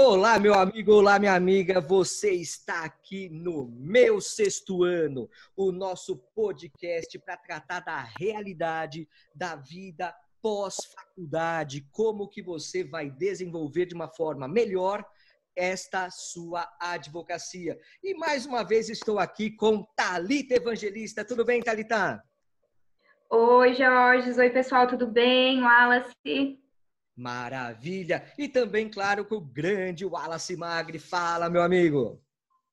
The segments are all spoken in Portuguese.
Olá, meu amigo, olá, minha amiga. Você está aqui no meu sexto ano, o nosso podcast para tratar da realidade da vida pós-faculdade, como que você vai desenvolver de uma forma melhor esta sua advocacia. E mais uma vez estou aqui com Talita Evangelista. Tudo bem, Talita? Oi, Jorge. Oi, pessoal. Tudo bem? Wallace? Maravilha! E também, claro, com o grande Wallace Magri. Fala, meu amigo!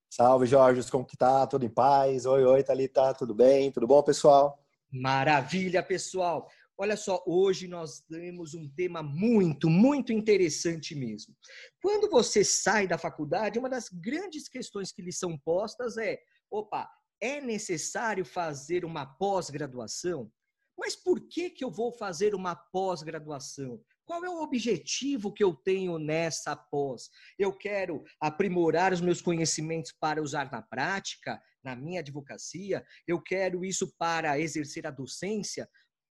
Salve, Jorge, como que tá? Tudo em paz? Oi, oi, Thalita, tudo bem? Tudo bom, pessoal? Maravilha, pessoal! Olha só, hoje nós temos um tema muito, muito interessante mesmo. Quando você sai da faculdade, uma das grandes questões que lhe são postas é: opa, é necessário fazer uma pós-graduação? Mas por que, que eu vou fazer uma pós-graduação? Qual é o objetivo que eu tenho nessa pós? Eu quero aprimorar os meus conhecimentos para usar na prática, na minha advocacia? Eu quero isso para exercer a docência?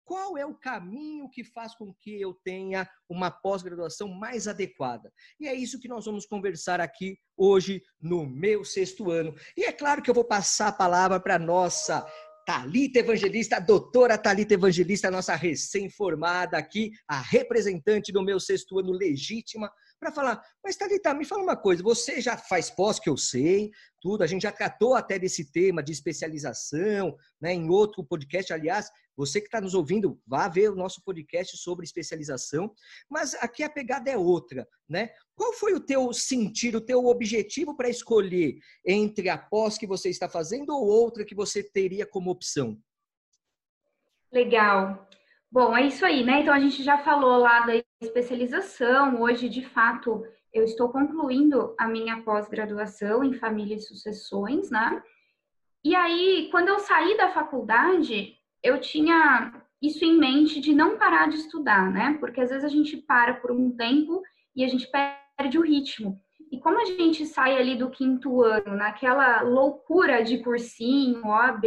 Qual é o caminho que faz com que eu tenha uma pós-graduação mais adequada? E é isso que nós vamos conversar aqui hoje no meu sexto ano. E é claro que eu vou passar a palavra para nossa Talita Evangelista, a doutora Talita Evangelista, nossa recém-formada aqui, a representante do meu sexto ano legítima, para falar, mas Talita, me fala uma coisa, você já faz pós que eu sei, tudo, a gente já tratou até desse tema de especialização, né, em outro podcast, aliás, você que está nos ouvindo, vá ver o nosso podcast sobre especialização, mas aqui a pegada é outra, né? Qual foi o teu sentido, o teu objetivo para escolher entre a pós que você está fazendo ou outra que você teria como opção? Legal. Bom, é isso aí, né? Então a gente já falou lá da especialização. Hoje, de fato, eu estou concluindo a minha pós-graduação em família e sucessões, né? E aí, quando eu saí da faculdade, eu tinha isso em mente de não parar de estudar, né? Porque às vezes a gente para por um tempo e a gente perde o ritmo. E como a gente sai ali do quinto ano, naquela loucura de cursinho, OAB,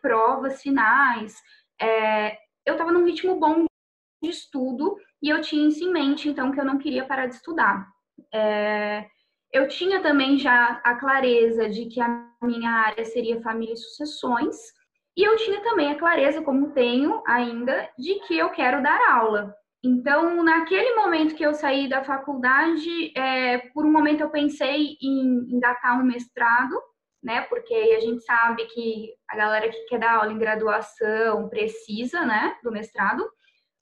provas finais, é, eu estava num ritmo bom de estudo e eu tinha isso em mente, então, que eu não queria parar de estudar. É, eu tinha também já a clareza de que a minha área seria família e sucessões, e eu tinha também a clareza, como tenho ainda, de que eu quero dar aula. Então, naquele momento que eu saí da faculdade, é, por um momento eu pensei em engatar um mestrado, né? Porque a gente sabe que a galera que quer dar aula em graduação precisa, né, do mestrado.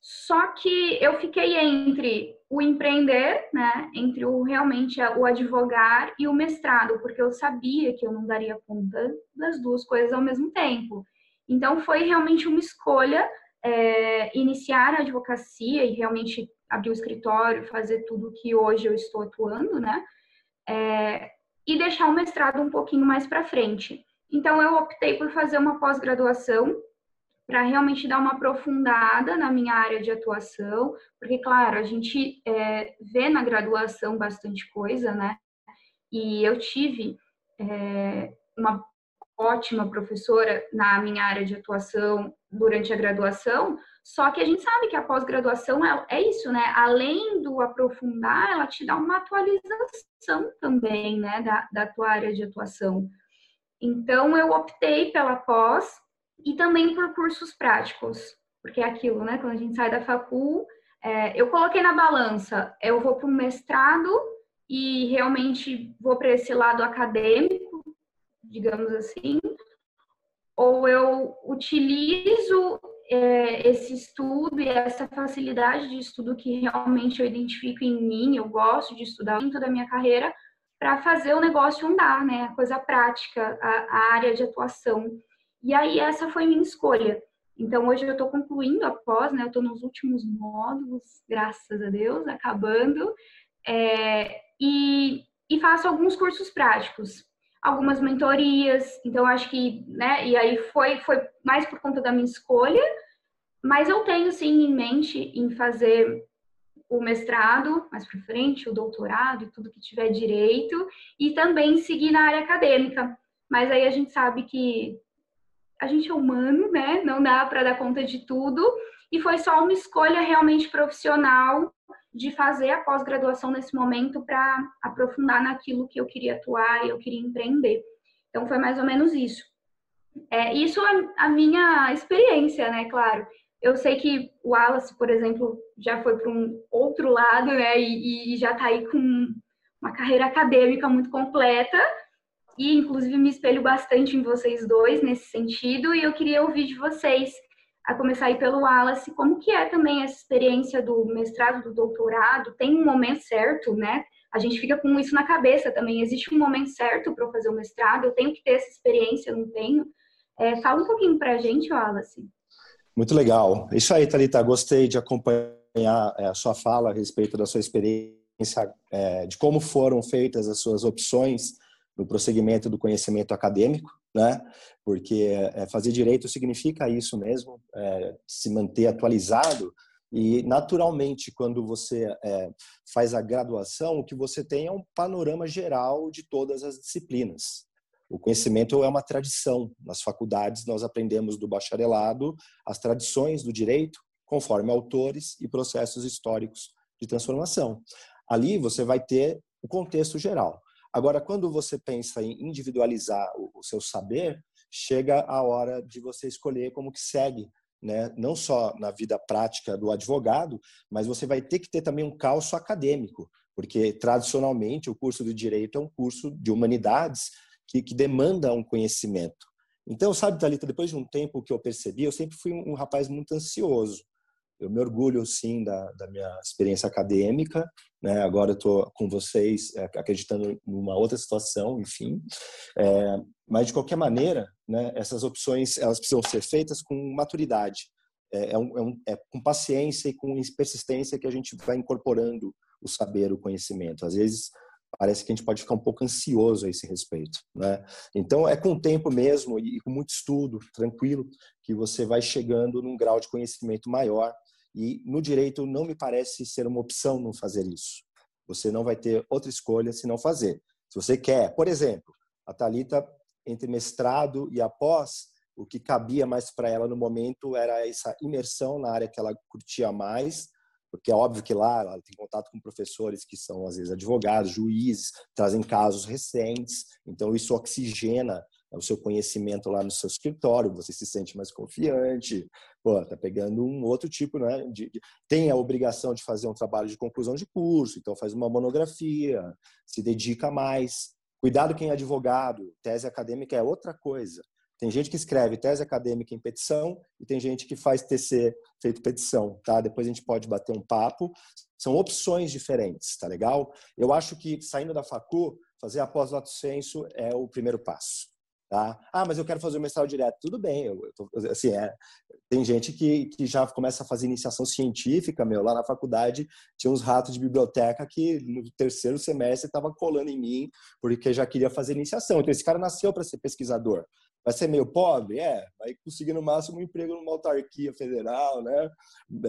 Só que eu fiquei entre o empreender, né, entre o realmente o advogar e o mestrado, porque eu sabia que eu não daria conta das duas coisas ao mesmo tempo. Então, foi realmente uma escolha é, iniciar a advocacia e realmente abrir o escritório, fazer tudo que hoje eu estou atuando, né? É, e deixar o mestrado um pouquinho mais para frente. Então, eu optei por fazer uma pós-graduação para realmente dar uma aprofundada na minha área de atuação, porque, claro, a gente é, vê na graduação bastante coisa, né? E eu tive é, uma ótima professora na minha área de atuação durante a graduação, só que a gente sabe que a pós-graduação é, é, isso, né? Além do aprofundar, ela te dá uma atualização também, né, da, da tua área de atuação. Então, eu optei pela pós e também por cursos práticos, porque é aquilo, né? Quando a gente sai da facul, é, eu coloquei na balança, eu vou para um mestrado e realmente vou para esse lado acadêmico, digamos assim, ou eu utilizo é, esse estudo e essa facilidade de estudo que realmente eu identifico em mim, eu gosto de estudar dentro da minha carreira, para fazer o negócio andar, né? A coisa prática, a, a, área de atuação. E aí essa foi minha escolha. Então hoje eu estou concluindo a pós, né? Eu estou nos últimos módulos, graças a Deus, acabando. É, e, e faço alguns cursos práticos algumas mentorias. Então, acho que, né, e aí foi, foi mais por conta da minha escolha, mas eu tenho, sim, em mente em fazer o mestrado mais para frente, o doutorado e tudo que tiver direito, e também seguir na área acadêmica. Mas aí a gente sabe que a gente é humano, né? Não dá para dar conta de tudo. E foi só uma escolha realmente profissional de fazer a pós-graduação nesse momento para aprofundar naquilo que eu queria atuar e eu queria empreender. Então, foi mais ou menos isso. É, isso é a minha experiência, né? Claro. Eu sei que o Wallace, por exemplo, já foi para um outro lado, né? E, e já está aí com uma carreira acadêmica muito completa. E, inclusive, me espelho bastante em vocês dois nesse sentido. E eu queria ouvir de vocês, a começar aí pelo Wallace, como que é também essa experiência do mestrado, do doutorado? Tem um momento certo, né? A gente fica com isso na cabeça também. Existe um momento certo para fazer o mestrado? Eu tenho que ter essa experiência, eu não tenho? É, fala um pouquinho para a gente, Wallace. Muito legal. Isso aí, Thalita. Gostei de acompanhar é, a sua fala a respeito da sua experiência, é, de como foram feitas as suas opções no prosseguimento do conhecimento acadêmico, né? Porque é, fazer direito significa isso mesmo, é, se manter atualizado e naturalmente quando você é, faz a graduação, o que você tem é um panorama geral de todas as disciplinas. O conhecimento é uma tradição. Nas faculdades, nós aprendemos do bacharelado as tradições do direito, conforme autores e processos históricos de transformação. Ali você vai ter o contexto geral. Agora, quando você pensa em individualizar o seu saber, chega a hora de você escolher como que segue né? não só na vida prática do advogado, mas você vai ter que ter também um calço acadêmico, porque tradicionalmente o curso de direito é um curso de humanidades que, que demanda um conhecimento. Então, sabe, Thalita, depois de um tempo que eu percebi, eu sempre fui um rapaz muito ansioso. Eu me orgulho, sim, da, da minha experiência acadêmica. Né? Agora eu estou com vocês é, acreditando numa outra situação, enfim. É, mas, de qualquer maneira, né, essas opções elas precisam ser feitas com maturidade. É, é, um, é, um, é com paciência e com persistência que a gente vai incorporando o saber, o conhecimento. Às vezes, parece que a gente pode ficar um pouco ansioso a esse respeito, né? Então é com o tempo mesmo e com muito estudo, tranquilo, que você vai chegando num grau de conhecimento maior. E no direito não me parece ser uma opção não fazer isso. Você não vai ter outra escolha se não fazer. Se você quer, por exemplo, a Talita entre mestrado e após, o que cabia mais para ela no momento era essa imersão na área que ela curtia mais, porque é óbvio que lá ela tem contato com professores que são às vezes advogados, juízes, trazem casos recentes, então isso oxigena o seu conhecimento lá no seu escritório, você se sente mais confiante, pô, tá pegando um outro tipo, né? De, de, tem a obrigação de fazer um trabalho de conclusão de curso, então faz uma monografia, se dedica mais. Cuidado quem é advogado, tese acadêmica é outra coisa. Tem gente que escreve tese acadêmica em petição e tem gente que faz TC feito petição, tá? Depois a gente pode bater um papo. São opções diferentes, tá legal? Eu acho que saindo da facu, fazer a pós-lato senso é o primeiro passo. Tá? Ah, mas eu quero fazer o mestrado direto. Tudo bem, eu, eu tô, assim, é, tem gente que, que já começa a fazer iniciação científica, meu, lá na faculdade tinha uns ratos de biblioteca que no terceiro semestre estava colando em mim porque já queria fazer iniciação. Então esse cara nasceu para ser pesquisador. Vai ser meio pobre? É, vai conseguir no máximo um emprego numa autarquia federal, né?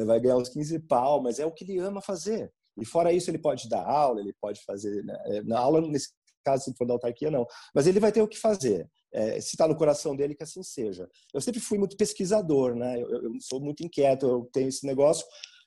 Vai ganhar uns 15 pau, mas é o que ele ama fazer. E fora isso, ele pode dar aula, ele pode fazer. Né? É, na aula, nesse caso, se for da autarquia, não. Mas ele vai ter o que fazer. É, se está no coração dele, que assim seja. Eu sempre fui muito pesquisador, né? Eu, eu, sou muito inquieto, eu tenho esse negócio.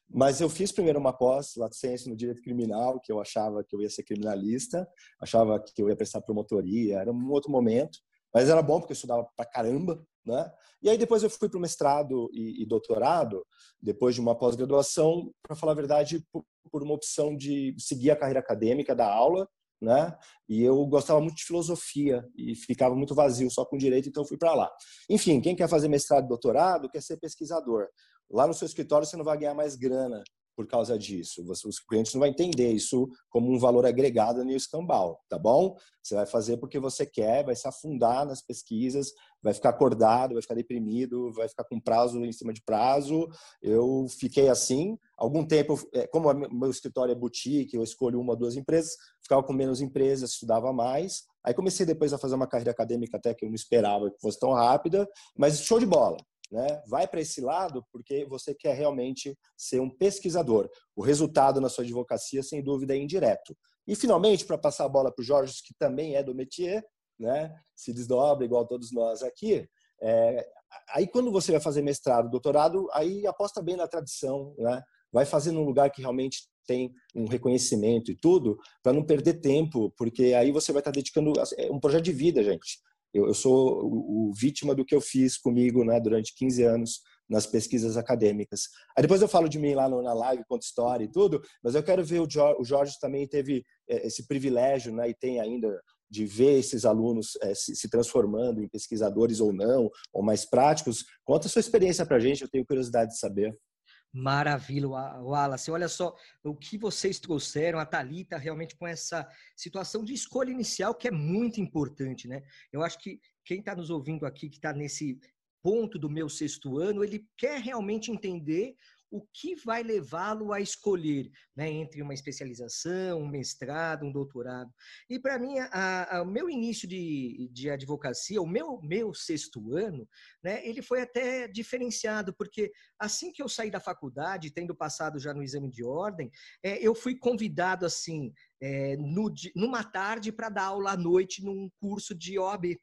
Mas eu fiz primeiro uma pós, latência no direito criminal, que eu achava que eu ia ser criminalista, achava que eu ia prestar promotoria, era um outro momento. Mas era bom porque eu estudava pra caramba, né? E aí depois eu fui para o mestrado e, e, doutorado, depois de uma pós-graduação, para falar a verdade, por, por, uma opção de seguir a carreira acadêmica da aula, né? E eu gostava muito de filosofia e ficava muito vazio só com direito, então fui para lá. Enfim, quem quer fazer mestrado doutorado quer ser pesquisador. Lá no seu escritório você não vai ganhar mais grana, por causa disso. Os clientes não vão entender isso como um valor agregado no escambau, tá bom? Você vai fazer porque você quer, vai se afundar nas pesquisas, vai ficar acordado, vai ficar deprimido, vai ficar com prazo em cima de prazo. Eu fiquei assim. Algum tempo, é, como meu escritório é boutique, eu escolho uma ou duas empresas, ficava com menos empresas, estudava mais. Aí comecei depois a fazer uma carreira acadêmica até que eu não esperava que fosse tão rápida, mas show de bola. Né? Vai para esse lado porque você quer realmente ser um pesquisador. O resultado na sua advocacia, sem dúvida, é indireto. E, finalmente, para passar a bola para o Jorge, que também é do métier, né? se desdobra igual todos nós aqui, é... aí quando você vai fazer mestrado, doutorado, aí aposta bem na tradição, né? vai fazer num lugar que realmente tem um reconhecimento e tudo, para não perder tempo, porque aí você vai estar dedicando é um projeto de vida, gente. Eu, eu sou o, o, vítima do que eu fiz comigo né, durante 15 anos nas pesquisas acadêmicas. Aí depois eu falo de mim lá no, na live, conto história e tudo, mas eu quero ver o Jorge, o Jorge também teve é, esse privilégio, né, e tem ainda de ver esses alunos é, se, se, transformando em pesquisadores ou não, ou mais práticos. Conta a sua experiência para a gente, eu tenho curiosidade de saber. Maravilha, Wallace. Olha só o que vocês trouxeram, a Talita realmente com essa situação de escolha inicial que é muito importante, né? Eu acho que quem está nos ouvindo aqui, que está nesse ponto do meu sexto ano, ele quer realmente entender o que vai levá-lo a escolher né, entre uma especialização, um mestrado, um doutorado. E para mim, o meu início de, de advocacia, o meu, meu sexto ano, né, ele foi até diferenciado, porque assim que eu saí da faculdade, tendo passado já no exame de ordem, é, eu fui convidado assim, é, no, numa tarde para dar aula à noite num curso de OAB.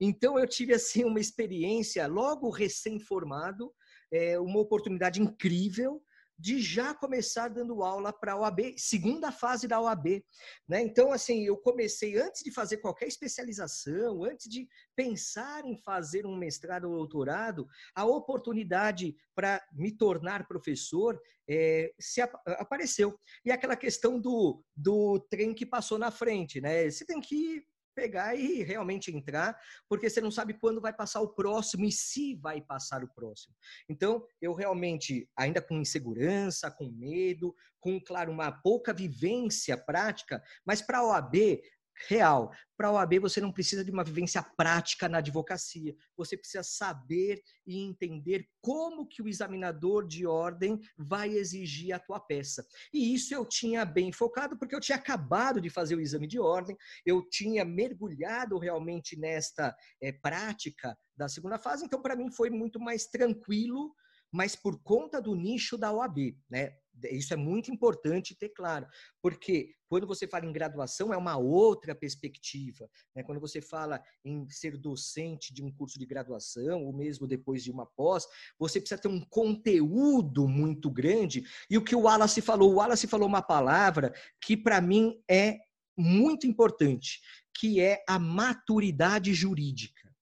Então eu tive assim uma experiência logo recém-formado, é, uma oportunidade incrível de já começar dando aula para a OAB, segunda fase da OAB. Né? Então, assim, eu comecei antes de fazer qualquer especialização, antes de pensar em fazer um mestrado ou doutorado, a oportunidade para me tornar professor é, se ap apareceu. E aquela questão do, do trem que passou na frente, né? Você tem que pegar e realmente entrar, porque você não sabe quando vai passar o próximo e se vai passar o próximo. Então, eu realmente, ainda com insegurança, com medo, com, claro, uma pouca vivência prática, mas para a OAB, real. Para a OAB, você não precisa de uma vivência prática na advocacia. Você precisa saber e entender como que o examinador de ordem vai exigir a tua peça. E isso eu tinha bem focado, porque eu tinha acabado de fazer o exame de ordem, eu tinha mergulhado realmente nesta é, prática da segunda fase, então para mim foi muito mais tranquilo mas por conta do nicho da OAB, né? Isso é muito importante ter claro, porque quando você fala em graduação é uma outra perspectiva. Né? Quando você fala em ser docente de um curso de graduação, ou mesmo depois de uma pós, você precisa ter um conteúdo muito grande. E o que o Wallace falou, o Wallace falou uma palavra que para mim é muito importante, que é a maturidade jurídica.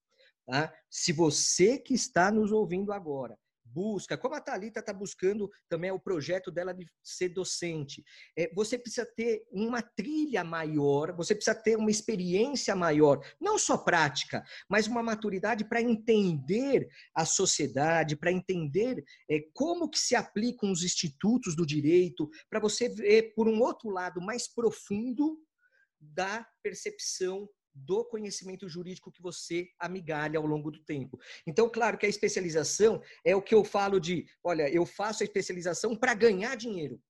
Tá? Se você que está nos ouvindo agora busca, como a Thalita está buscando também o projeto dela de ser docente. É, você precisa ter uma trilha maior, você precisa ter uma experiência maior, não só prática, mas uma maturidade para entender a sociedade, para entender é, como que se aplicam os institutos do direito, para você ver por um outro lado mais profundo da percepção do conhecimento jurídico que você amigalha ao longo do tempo. Então, claro que a especialização é o que eu falo de, olha, eu faço a especialização para ganhar dinheiro.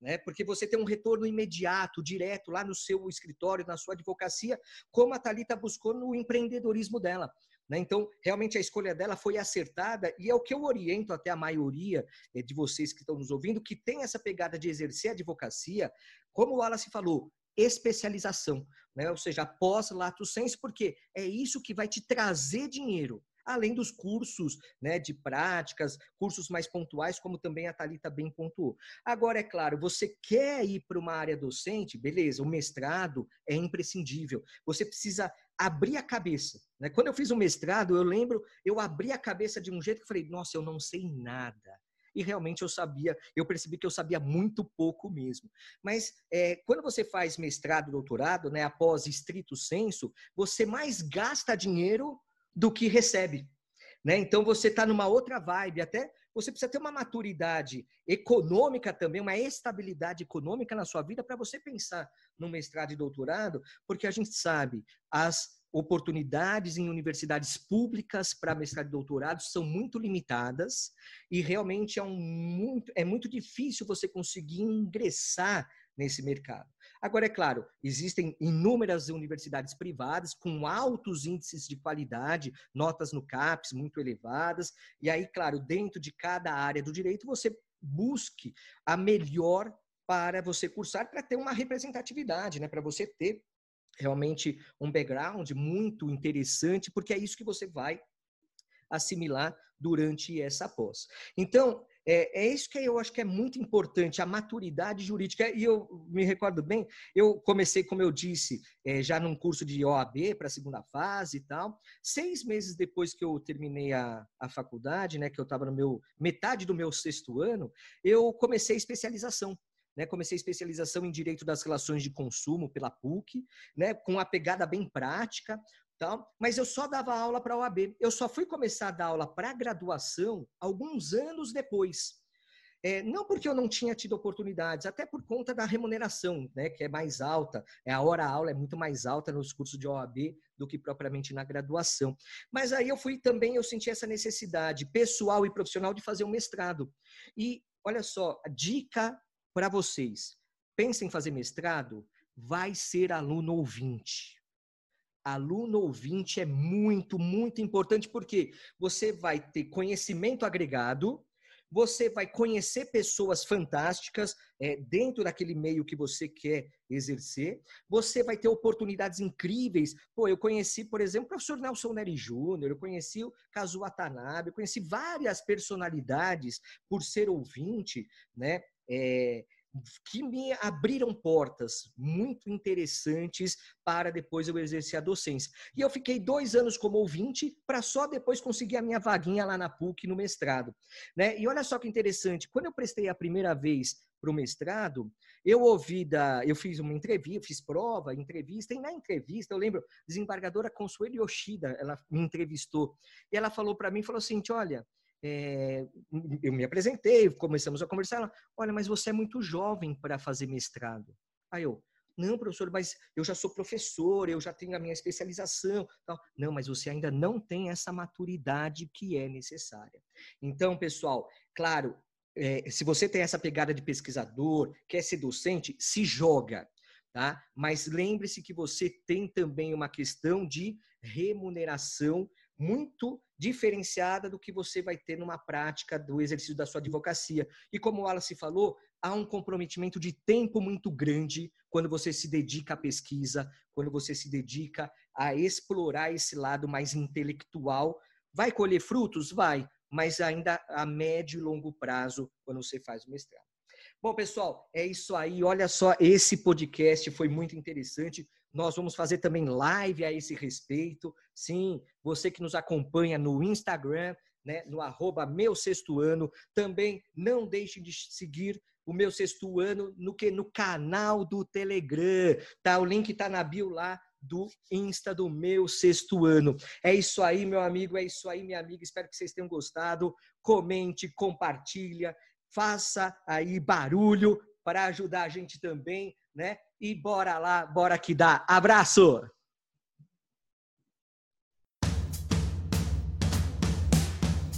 Né? Porque você tem um retorno imediato, direto, lá no seu escritório, na sua advocacia, como a Thalita buscou no empreendedorismo dela. Né? Então, realmente a escolha dela foi acertada e é o que eu oriento até a maioria eh, de vocês que estão nos ouvindo, que tem essa pegada de exercer a advocacia, como o Wallace falou, especialização, né? ou seja, após lato senso, porque é isso que vai te trazer dinheiro, além dos cursos né, de práticas, cursos mais pontuais, como também a Thalita bem pontuou. Agora, é claro, você quer ir para uma área docente, beleza, o mestrado é imprescindível. Você precisa abrir a cabeça. Né? Quando eu fiz o mestrado, eu lembro, eu abri a cabeça de um jeito que falei, nossa, eu não sei nada e realmente eu sabia, eu percebi que eu sabia muito pouco mesmo. Mas é, quando você faz mestrado, doutorado, né, após estrito senso, você mais gasta dinheiro do que recebe. Né? Então você está numa outra vibe, até você precisa ter uma maturidade econômica também, uma estabilidade econômica na sua vida para você pensar no mestrado e doutorado, porque a gente sabe as oportunidades em universidades públicas para mestrado e doutorado são muito limitadas e realmente é, um muito, é muito difícil você conseguir ingressar nesse mercado. Agora, é claro, existem inúmeras universidades privadas com altos índices de qualidade, notas no CAPES muito elevadas, e aí, claro, dentro de cada área do direito, você busque a melhor para você cursar, para ter uma representatividade, né? para você ter realmente um background muito interessante, porque é isso que você vai assimilar durante essa pós. Então, é, é isso que eu acho que é muito importante, a maturidade jurídica. E eu me recordo bem, eu comecei, como eu disse, é, já num curso de OAB para a segunda fase e tal. Seis meses depois que eu terminei a, a faculdade, né, que eu estava no meu metade do meu sexto ano, eu comecei a especialização. Né, comecei especialização em Direito das Relações de Consumo pela PUC, né, com uma pegada bem prática, tal, mas eu só dava aula para a OAB. Eu só fui começar a dar aula para graduação alguns anos depois. É, não porque eu não tinha tido oportunidades, até por conta da remuneração, né, que é mais alta. É, a hora-aula é muito mais alta nos cursos de OAB do que propriamente na graduação. Mas aí eu fui também, eu senti essa necessidade pessoal e profissional de fazer um mestrado. E olha só, dica para vocês: pensem em fazer mestrado, vai ser aluno ouvinte aluno ouvinte é muito, muito importante, porque você vai ter conhecimento agregado, você vai conhecer pessoas fantásticas é, dentro daquele meio que você quer exercer, você vai ter oportunidades incríveis. Pô, eu conheci, por exemplo, o professor Nelson Neri Júnior, eu conheci o Kazu Watanabe, eu conheci várias personalidades por ser ouvinte, né? É, que me abriram portas muito interessantes para depois eu exercer a docência. E eu fiquei dois anos como ouvinte para só depois conseguir a minha vaguinha lá na PUC no mestrado. Né? E olha só que interessante, quando eu prestei a primeira vez para o mestrado, eu ouvi da, eu fiz uma entrevista, fiz prova, entrevista, e na entrevista, eu lembro, desembargadora Consuelo Yoshida, ela me entrevistou, e ela falou para mim, falou assim, olha, é, eu me apresentei, começamos a conversar. Ela, Olha, mas você é muito jovem para fazer mestrado. Aí eu, não, professor, mas eu já sou professor, eu já tenho a minha especialização. Tal. Não, mas você ainda não tem essa maturidade que é necessária. Então, pessoal, claro, é, se você tem essa pegada de pesquisador, quer ser docente, se joga. Tá? Mas lembre-se que você tem também uma questão de remuneração muito diferenciada do que você vai ter numa prática do exercício da sua advocacia. E como o Wallace falou, há um comprometimento de tempo muito grande quando você se dedica à pesquisa, quando você se dedica a explorar esse lado mais intelectual. Vai colher frutos? Vai, mas ainda a médio e longo prazo quando você faz o mestrado. Bom, pessoal, é isso aí. Olha só, esse podcast foi muito interessante. Nós vamos fazer também live a esse respeito. Sim, você que nos acompanha no Instagram, né, no arroba meu sexto ano, também não deixe de seguir o meu sexto ano no que no canal do Telegram, tá? O link tá na bio lá do Insta do meu sexto ano. É isso aí, meu amigo, é isso aí, minha amiga. Espero que vocês tenham gostado. Comente, compartilha, faça aí barulho para ajudar a gente também, né? E bora lá, bora que dá. Abraço!